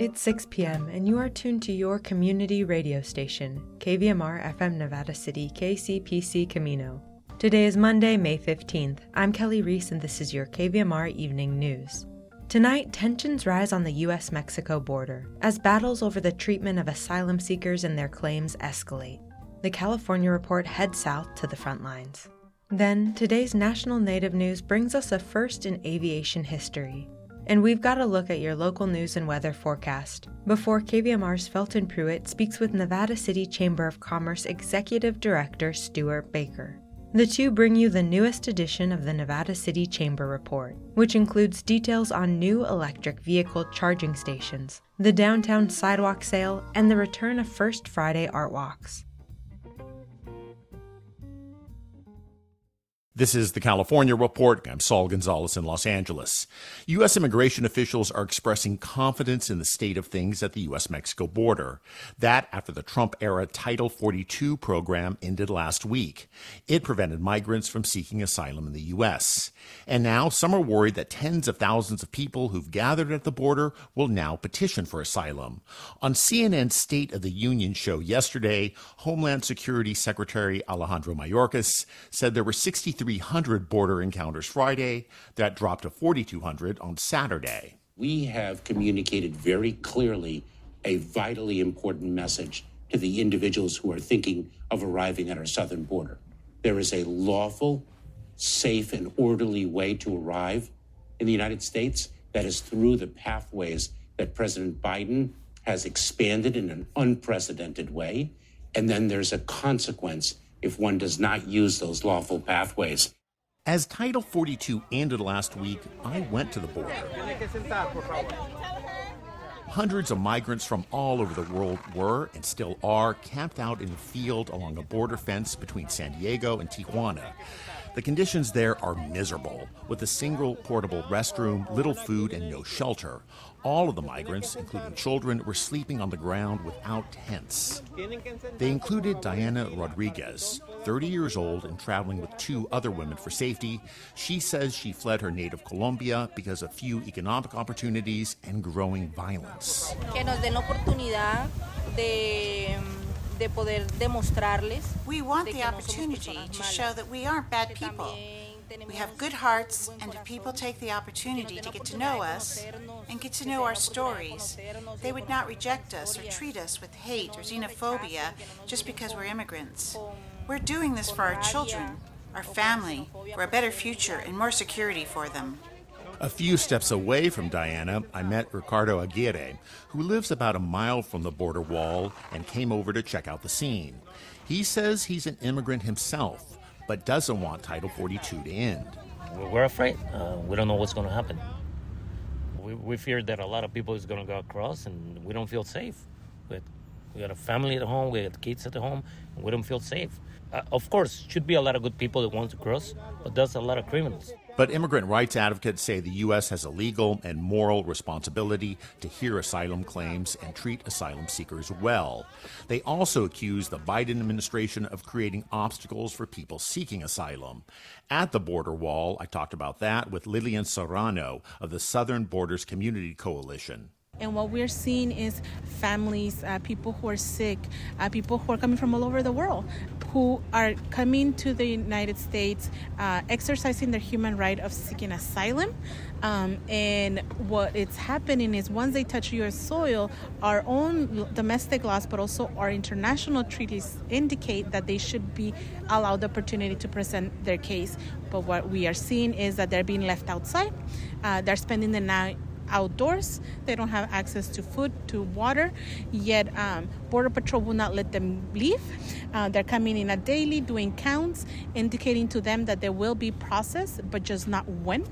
It's 6 p.m., and you are tuned to your community radio station, KVMR FM Nevada City, KCPC Camino. Today is Monday, May 15th. I'm Kelly Reese, and this is your KVMR Evening News. Tonight, tensions rise on the U.S. Mexico border as battles over the treatment of asylum seekers and their claims escalate. The California report heads south to the front lines. Then, today's national native news brings us a first in aviation history and we've got a look at your local news and weather forecast. Before KVMR's Felton Pruitt speaks with Nevada City Chamber of Commerce Executive Director Stewart Baker. The two bring you the newest edition of the Nevada City Chamber Report, which includes details on new electric vehicle charging stations, the downtown sidewalk sale, and the return of First Friday art walks. This is the California Report. I'm Saul Gonzalez in Los Angeles. U.S. immigration officials are expressing confidence in the state of things at the U.S. Mexico border. That after the Trump era Title 42 program ended last week. It prevented migrants from seeking asylum in the U.S. And now some are worried that tens of thousands of people who've gathered at the border will now petition for asylum. On CNN's State of the Union show yesterday, Homeland Security Secretary Alejandro Mayorkas said there were 63 300 border encounters Friday. That dropped to 4,200 on Saturday. We have communicated very clearly a vitally important message to the individuals who are thinking of arriving at our southern border. There is a lawful, safe, and orderly way to arrive in the United States that is through the pathways that President Biden has expanded in an unprecedented way. And then there's a consequence if one does not use those lawful pathways. As Title 42 ended last week, I went to the border. Hundreds of migrants from all over the world were and still are camped out in a field along a border fence between San Diego and Tijuana. The conditions there are miserable, with a single portable restroom, little food, and no shelter. All of the migrants, including children, were sleeping on the ground without tents. They included Diana Rodriguez, 30 years old and traveling with two other women for safety. She says she fled her native Colombia because of few economic opportunities and growing violence. Que nos den oportunidad de de poder demostrarles. We want the opportunity to show that we aren't bad people. We have good hearts, and if people take the opportunity to get to know us and get to know our stories, they would not reject us or treat us with hate or xenophobia just because we're immigrants. We're doing this for our children, our family, for a better future and more security for them. A few steps away from Diana, I met Ricardo Aguirre, who lives about a mile from the border wall and came over to check out the scene. He says he's an immigrant himself, but doesn't want Title 42 to end. We're afraid. Uh, we don't know what's going to happen. We, we fear that a lot of people is going to go across, and we don't feel safe. We, we got a family at home, we got kids at home, and we don't feel safe. Uh, of course, should be a lot of good people that want to cross, but there's a lot of criminals. But immigrant rights advocates say the U.S. has a legal and moral responsibility to hear asylum claims and treat asylum seekers well. They also accuse the Biden administration of creating obstacles for people seeking asylum. At the border wall, I talked about that with Lillian Serrano of the Southern Borders Community Coalition. And what we're seeing is families, uh, people who are sick, uh, people who are coming from all over the world, who are coming to the United States, uh, exercising their human right of seeking asylum. Um, and it's happening is once they touch U.S. soil, our own domestic laws, but also our international treaties indicate that they should be allowed the opportunity to present their case. But what we are seeing is that they're being left outside. Uh, they're spending the night outdoors. They don't have access to food, to water. Yet um, Border Patrol will not let them leave. Uh, they're coming in a daily, doing counts, indicating to them that there will be process, but just not when.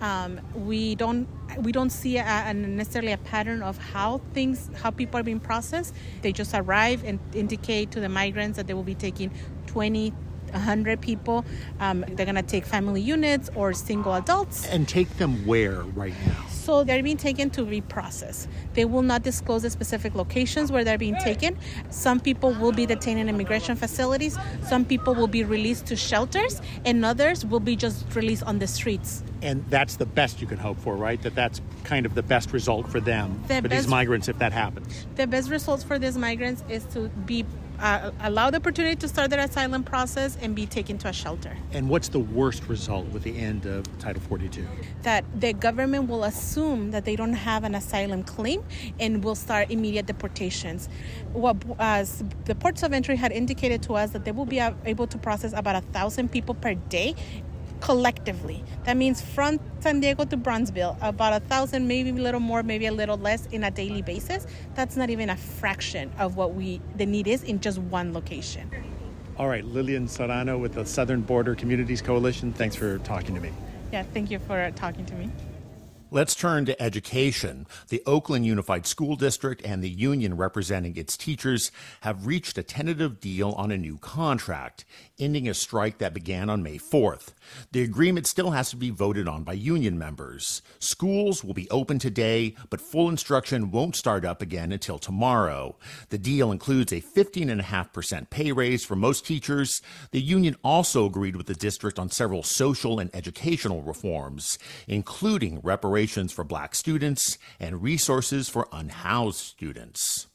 Um, we don't we don't see a, a necessarily a pattern of how things how people are being processed. They just arrive and indicate to the migrants that they will be taking 20 100 people. Um, they're going to take family units or single adults. And take them where right now? So they're being taken to reprocess. They will not disclose the specific locations where they're being taken. Some people will be detained in immigration facilities. Some people will be released to shelters, and others will be just released on the streets. And that's the best you can hope for, right? That that's kind of the best result for them, The for best- these migrants, if that happens. The best results for these migrants is to be uh, allow the opportunity to start their asylum process and be taken to a shelter. And what's the worst result with the end of Title 42? That the government will assume that they don't have an asylum claim and will start immediate deportations. What uh, the ports of entry had indicated to us that they will be able to process about a thousand people per day collectively. That means from San Diego to Brownsville, about a thousand, maybe a little more, maybe a little less in a daily basis. That's not even a fraction of what we the need is in just one location. All right, Lillian Serrano with the Southern Border Communities Coalition, thanks for talking to me. Yeah, thank you for talking to me. Let's turn to education. The Oakland Unified School District and the union representing its teachers have reached a tentative deal on a new contract, ending a strike that began on May 4th. The agreement still has to be voted on by union members. Schools will be open today, but full instruction won't start up again until tomorrow. The deal includes a 15.5% pay raise for most teachers. The union also agreed with the district on several social and educational reforms, including reparations for black students and resources for unhoused students.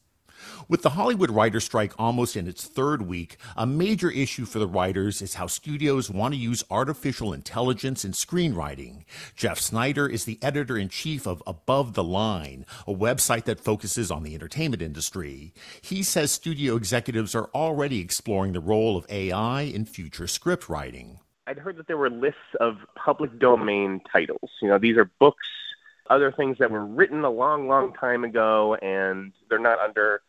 With the Hollywood writer strike almost in its third week, a major issue for the writers is how studios want to use artificial intelligence in screenwriting. Jeff Sneider is the editor in chief of Above the Line, a website that focuses on the entertainment industry. He says studio executives are already exploring the role of AI in future script writing. I'd heard that there were lists of public domain titles. You know, these are books, other things that were written a long, long time ago, and they're not under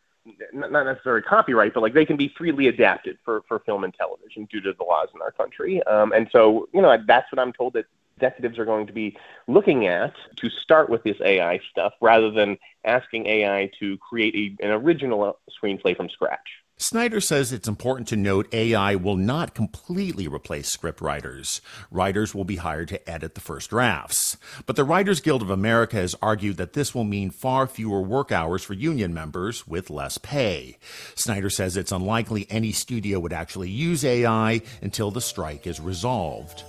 not necessarily copyright, but like they can be freely adapted for, for film and television due to the laws in our country. Um, and so, you know, that's what I'm told that executives are going to be looking at to start with this AI stuff rather than asking AI to create a, an original screenplay from scratch. Sneider says it's important to note AI will not completely replace scriptwriters. Writers will be hired to edit the first drafts. But the Writers Guild of America has argued that this will mean far fewer work hours for union members with less pay. Sneider says it's unlikely any studio would actually use AI until the strike is resolved.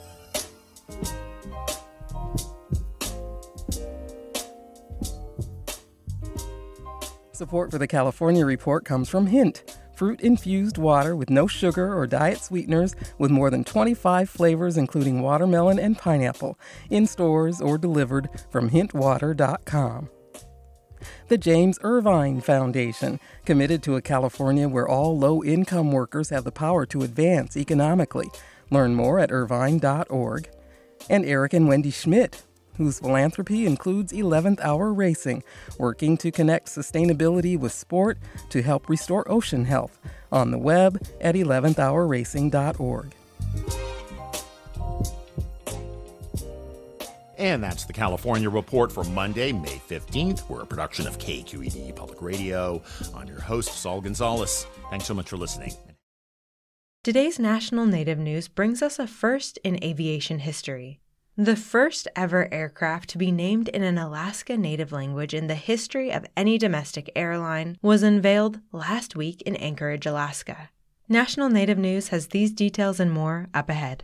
Support for the California Report comes from Hint fruit infused water with no sugar or diet sweeteners with more than 25 flavors, including watermelon and pineapple, in stores or delivered from hintwater.com. The James Irvine Foundation, committed to a California where all low income workers have the power to advance economically. Learn more at irvine.org. And Eric and Wendy Schmidt, whose philanthropy includes 11th Hour Racing, working to connect sustainability with sport to help restore ocean health. On the web at 11thhourracing.org. And that's the California Report for Monday, May 15th. We're a production of KQED Public Radio. I'm your host, Saul Gonzalez. Thanks so much for listening. Today's national native news brings us a first in aviation history. The first ever aircraft to be named in an Alaska Native language in the history of any domestic airline was unveiled last week in Anchorage, Alaska. National Native News has these details and more up ahead.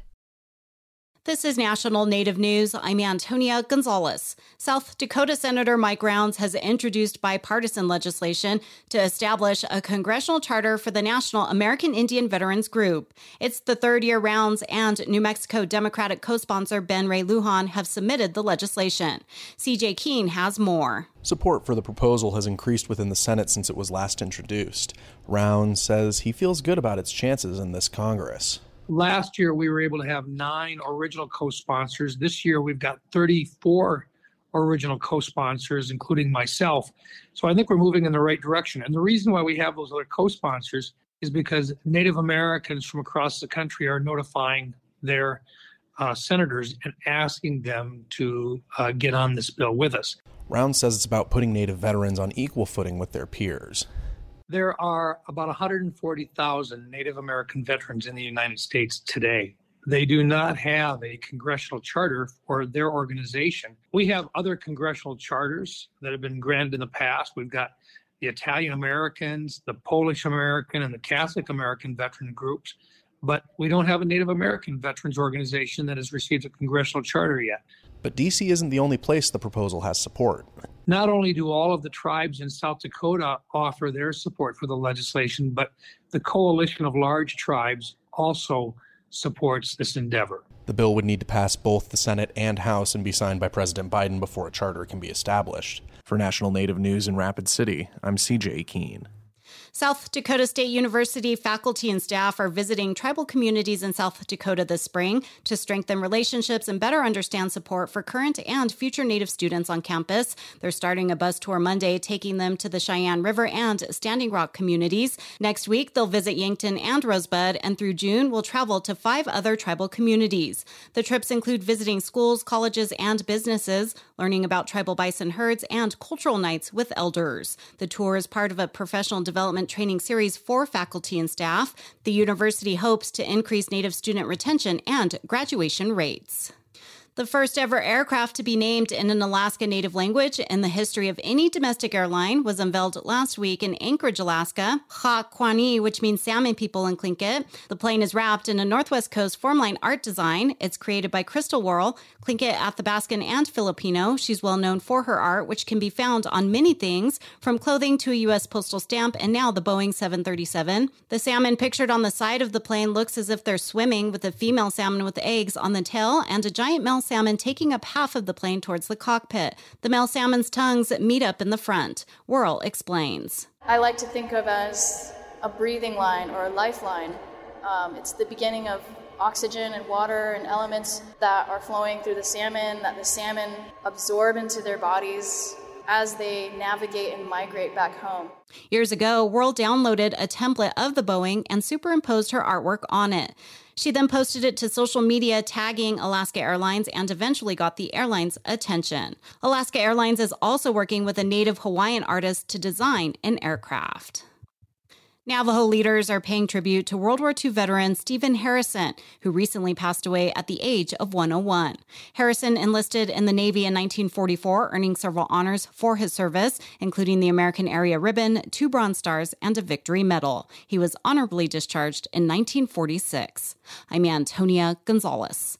This is National Native News. I'm Antonia Gonzalez. South Dakota Senator Mike Rounds has introduced bipartisan legislation to establish a congressional charter for the National American Indian Veterans Group. It's the third year Rounds and New Mexico Democratic co sponsor Ben Ray Lujan have submitted the legislation. CJ Keene has more. Support for the proposal has increased within the Senate since it was last introduced. Rounds says he feels good about its chances in this Congress. Last year, we were able to have nine original co sponsors. This year, we've got 34 original co sponsors, including myself. So I think we're moving in the right direction. And the reason why we have those other co sponsors is because Native Americans from across the country are notifying their uh, senators and asking them to uh, get on this bill with us. Round says it's about putting Native veterans on equal footing with their peers. There are about 140,000 Native American veterans in the United States today. They do not have a congressional charter for their organization. We have other congressional charters that have been granted in the past. We've got the Italian Americans, the Polish American, and the Catholic American veteran groups, but we don't have a Native American veterans organization that has received a congressional charter yet. But DC isn't the only place the proposal has support. Not only do all of the tribes in South Dakota offer their support for the legislation, but the Coalition of Large Tribes also supports this endeavor. The bill would need to pass both the Senate and House and be signed by President Biden before a charter can be established. For National Native News in Rapid City, I'm CJ Keene. South Dakota State University faculty and staff are visiting tribal communities in South Dakota this spring to strengthen relationships and better understand support for current and future Native students on campus. They're starting a bus tour Monday, taking them to the Cheyenne River and Standing Rock communities. Next week, they'll visit Yankton and Rosebud, and through June, will travel to five other tribal communities. The trips include visiting schools, colleges, and businesses, learning about tribal bison herds, and cultural nights with elders. The tour is part of a professional development training series for faculty and staff. The university hopes to increase Native student retention and graduation rates. The first ever aircraft to be named in an Alaska Native language in the history of any domestic airline was unveiled last week in Anchorage, Alaska. Kwani, which means salmon people in Tlingit. The plane is wrapped in a Northwest Coast formline art design. It's created by Crystal Worl, Tlingit, Athabascan, and Filipino. She's well known for her art, which can be found on many things, from clothing to a U.S. postal stamp and now the Boeing 737. The salmon pictured on the side of the plane looks as if they're swimming with a female salmon with eggs on the tail and a giant male salmon taking up half of the plane towards the cockpit. The male salmon's tongues meet up in the front. Worl explains. I like to think of as a breathing line or a lifeline. Um, it's the beginning of oxygen and water and elements that are flowing through the salmon that the salmon absorb into their bodies as they navigate and migrate back home. Years ago, Worl downloaded a template of the Boeing and superimposed her artwork on it. She then posted it to social media, tagging Alaska Airlines, and eventually got the airline's attention. Alaska Airlines is also working with a native Hawaiian artist to design an aircraft. Navajo leaders are paying tribute to World War II veteran Stephen Harrison, who recently passed away at the age of 101. Harrison enlisted in the Navy in 1944, earning several honors for his service, including the American Area Ribbon, two Bronze Stars, and a Victory Medal. He was honorably discharged in 1946. I'm Antonia Gonzalez.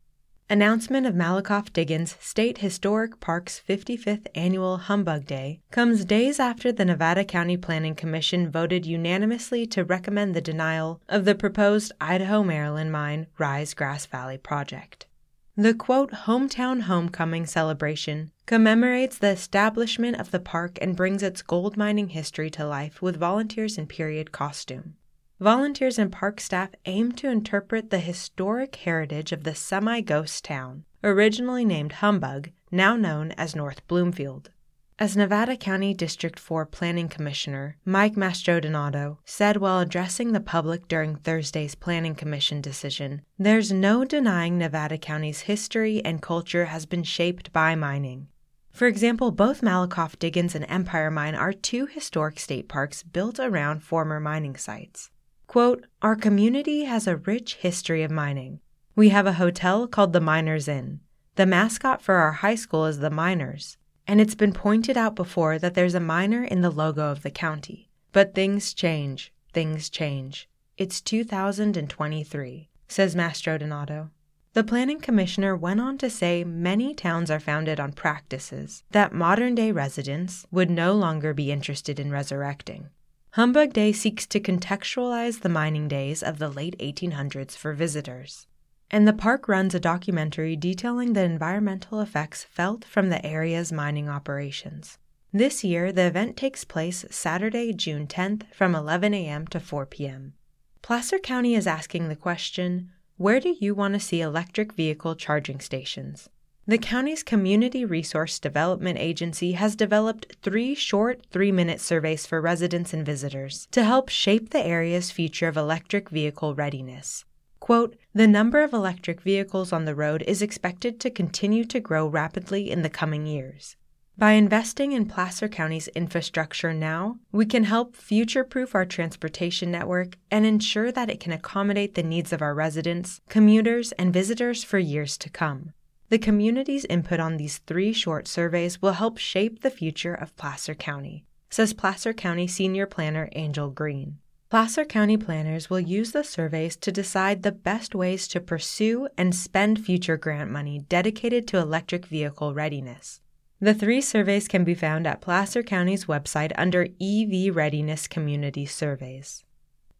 Announcement of Malakoff Diggins State Historic Park's 55th annual Humbug Day comes days after the Nevada County Planning Commission voted unanimously to recommend the denial of the proposed Idaho Maryland Mine Rise Grass Valley project. The quote, hometown homecoming celebration commemorates the establishment of the park and brings its gold mining history to life with volunteers in period costume. Volunteers and park staff aim to interpret the historic heritage of the semi ghost town, originally named Humbug, now known as North Bloomfield. As Nevada County District 4 Planning Commissioner Mike Mastrodonato said while addressing the public during Thursday's Planning Commission decision, there's no denying Nevada County's history and culture has been shaped by mining. For example, both Malakoff Diggins and Empire Mine are two historic state parks built around former mining sites. Quote, Our community has a rich history of mining. We have a hotel called the Miners Inn. The mascot for our high school is the Miners, and it's been pointed out before that there's a miner in the logo of the county. But things change, things change. It's 2023, says Mastrodonato. The planning commissioner went on to say many towns are founded on practices that modern day residents would no longer be interested in resurrecting. Humbug Day seeks to contextualize the mining days of the late 1800s for visitors. And the park runs a documentary detailing the environmental effects felt from the area's mining operations. This year, the event takes place Saturday, June 10th from 11 a.m. to 4 p.m. Placer County is asking the question where do you want to see electric vehicle charging stations? The county's Community Resource Development Agency has developed three short, three minute surveys for residents and visitors to help shape the area's future of electric vehicle readiness. Quote, the number of electric vehicles on the road is expected to continue to grow rapidly in the coming years. By investing in Placer County's infrastructure now, we can help future proof our transportation network and ensure that it can accommodate the needs of our residents, commuters, and visitors for years to come. The community's input on these three short surveys will help shape the future of Placer County, says Placer County Senior Planner Angel Green. Placer County planners will use the surveys to decide the best ways to pursue and spend future grant money dedicated to electric vehicle readiness. The three surveys can be found at Placer County's website under EV Readiness Community Surveys.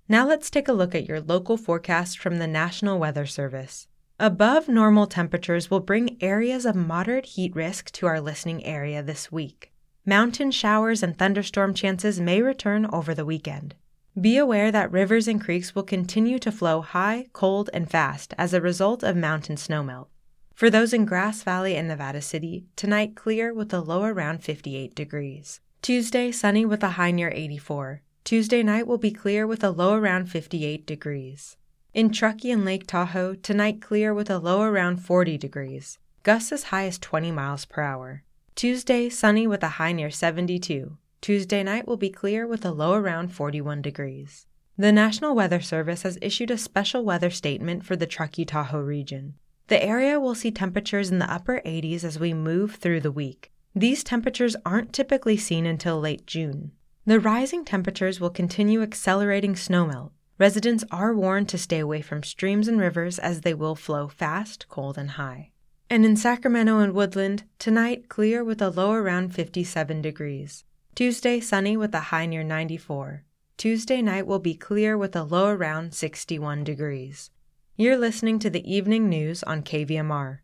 Now let's take a look at your local forecast from the National Weather Service. Above normal temperatures will bring areas of moderate heat risk to our listening area this week. Mountain showers and thunderstorm chances may return over the weekend. Be aware that rivers and creeks will continue to flow high, cold, and fast as a result of mountain snowmelt. For those in Grass Valley and Nevada City, tonight clear with a low around 58 degrees. Tuesday, sunny with a high near 84. Tuesday night will be clear with a low around 58 degrees. In Truckee and Lake Tahoe, tonight clear with a low around 40 degrees. Gusts as high as 20 miles per hour. Tuesday, sunny with a high near 72. Tuesday night will be clear with a low around 41 degrees. The National Weather Service has issued a special weather statement for the Truckee Tahoe region. The area will see temperatures in the upper 80s as we move through the week. These temperatures aren't typically seen until late June. The rising temperatures will continue accelerating snowmelt. Residents are warned to stay away from streams and rivers as they will flow fast, cold, and high. And in Sacramento and Woodland, tonight clear with a low around 57 degrees. Tuesday sunny with a high near 94. Tuesday night will be clear with a low around 61 degrees. You're listening to the evening news on KVMR.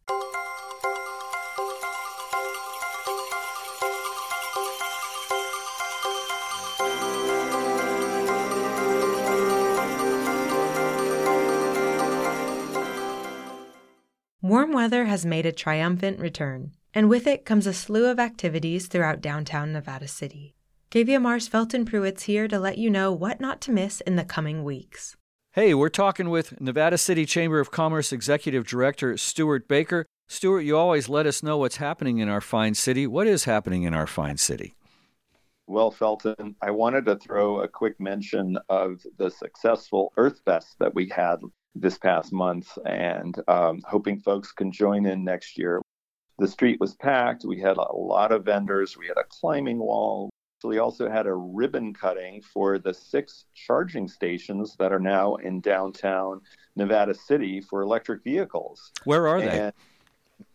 Warm weather has made a triumphant return, and with it comes a slew of activities throughout downtown Nevada City. KVMR's Felton Pruitt's here to let you know what not to miss in the coming weeks. Hey, we're talking with Nevada City Chamber of Commerce Executive Director Stewart Baker. Stewart, you always let us know what's happening in our fine city. What is happening in our fine city? Well, Felton, I wanted to throw a quick mention of the successful Earth Fest that we had this past month and um, hoping folks can join in next year. The street was packed. We had a lot of vendors. We had a climbing wall. So we also had a ribbon cutting for the six charging stations that are now in downtown Nevada City for electric vehicles. Where are they? And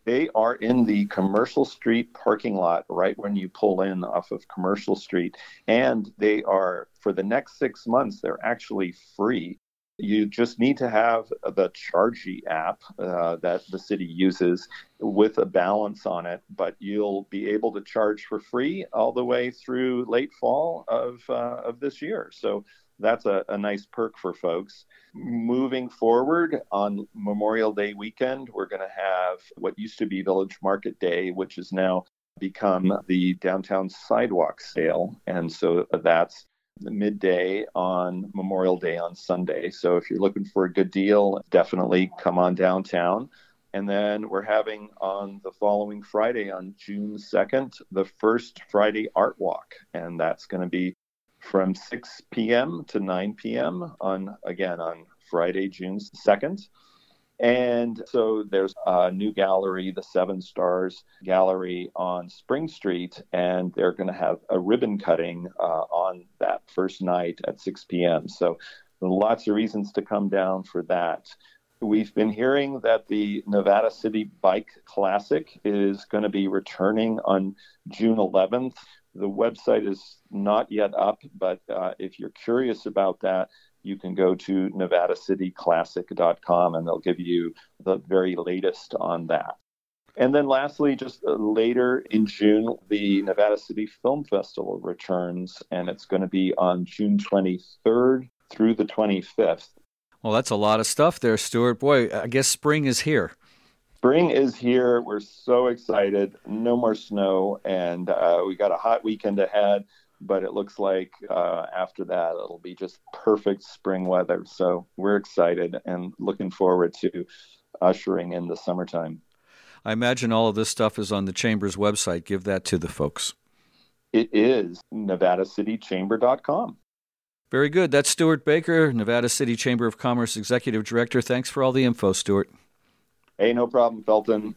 they are in the Commercial Street parking lot right when you pull in off of Commercial Street. And they are, for the next six months, they're actually free. You just need to have the Chargey app uh, that the city uses with a balance on it, but you'll be able to charge for free all the way through late fall of uh, of this year. So that's a, a, nice perk for folks. Moving forward on Memorial Day weekend, we're going to have what used to be Village Market Day, which has now become the downtown sidewalk sale. And so that's midday on Memorial Day on Sunday. So if you're looking for a good deal, definitely come on downtown. And then we're having on the following Friday, on June 2nd, the first Friday Art Walk. And that's going to be from 6 p.m. to 9 p.m. on, again, on Friday, June 2nd. And so there's a new gallery, the Seven Stars Gallery on Spring Street, and they're going to have a ribbon cutting uh, on that first night at 6 p.m. So lots of reasons to come down for that. We've been hearing that the Nevada City Bike Classic is going to be returning on June 11th. The website is not yet up, but uh, if you're curious about that, you can go to nevadacityclassic.com and they'll give you the very latest on that. And then lastly, just uh, later in June, the Nevada City Film Festival returns, and it's going to be on June 23rd through the 25th. Well, that's a lot of stuff there, Stewart. Boy, I guess spring is here. Spring is here. We're so excited. No more snow, and uh, we got a hot weekend ahead but it looks like uh, after that it'll be just perfect spring weather. So we're excited and looking forward to ushering in the summertime. I imagine all of this stuff is on the Chamber's website. Give that to the folks. It is nevadacitychamber.com. Very good. That's Stewart Baker, Nevada City Chamber of Commerce Executive Director. Thanks for all the info, Stewart. Hey, no problem, Felton.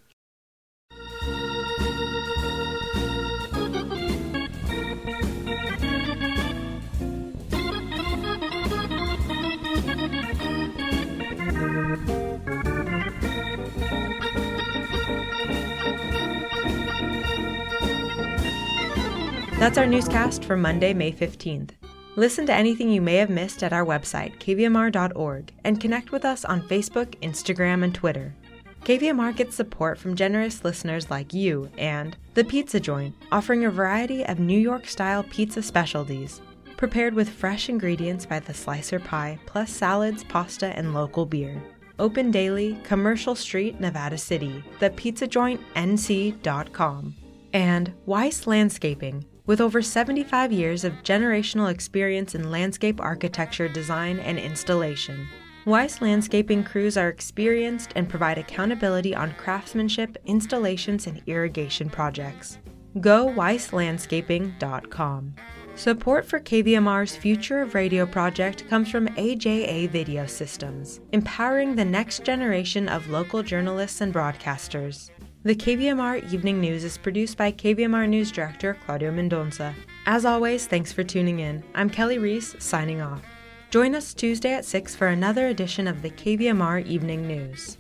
That's our newscast for Monday, May 15th. Listen to anything you may have missed at our website, kvmr.org, and connect with us on Facebook, Instagram, and Twitter. KVMR gets support from generous listeners like you and The Pizza Joint, offering a variety of New York style pizza specialties, prepared with fresh ingredients by the Slicer Pie, plus salads, pasta, and local beer. Open daily, Commercial Street, Nevada City, thepizzajointnc.com. And Weiss Landscaping, with over 75 years of generational experience in landscape architecture, design, and installation. Weiss landscaping crews are experienced and provide accountability on craftsmanship, installations, and irrigation projects. Go weisslandscaping.com. Support for KVMR's Future of Radio project comes from AJA Video Systems, empowering the next generation of local journalists and broadcasters. The KVMR Evening News is produced by KVMR News Director Claudio Mendonça. As always, thanks for tuning in. I'm Kelly Reese, signing off. Join us Tuesday at 6 for another edition of the KVMR Evening News.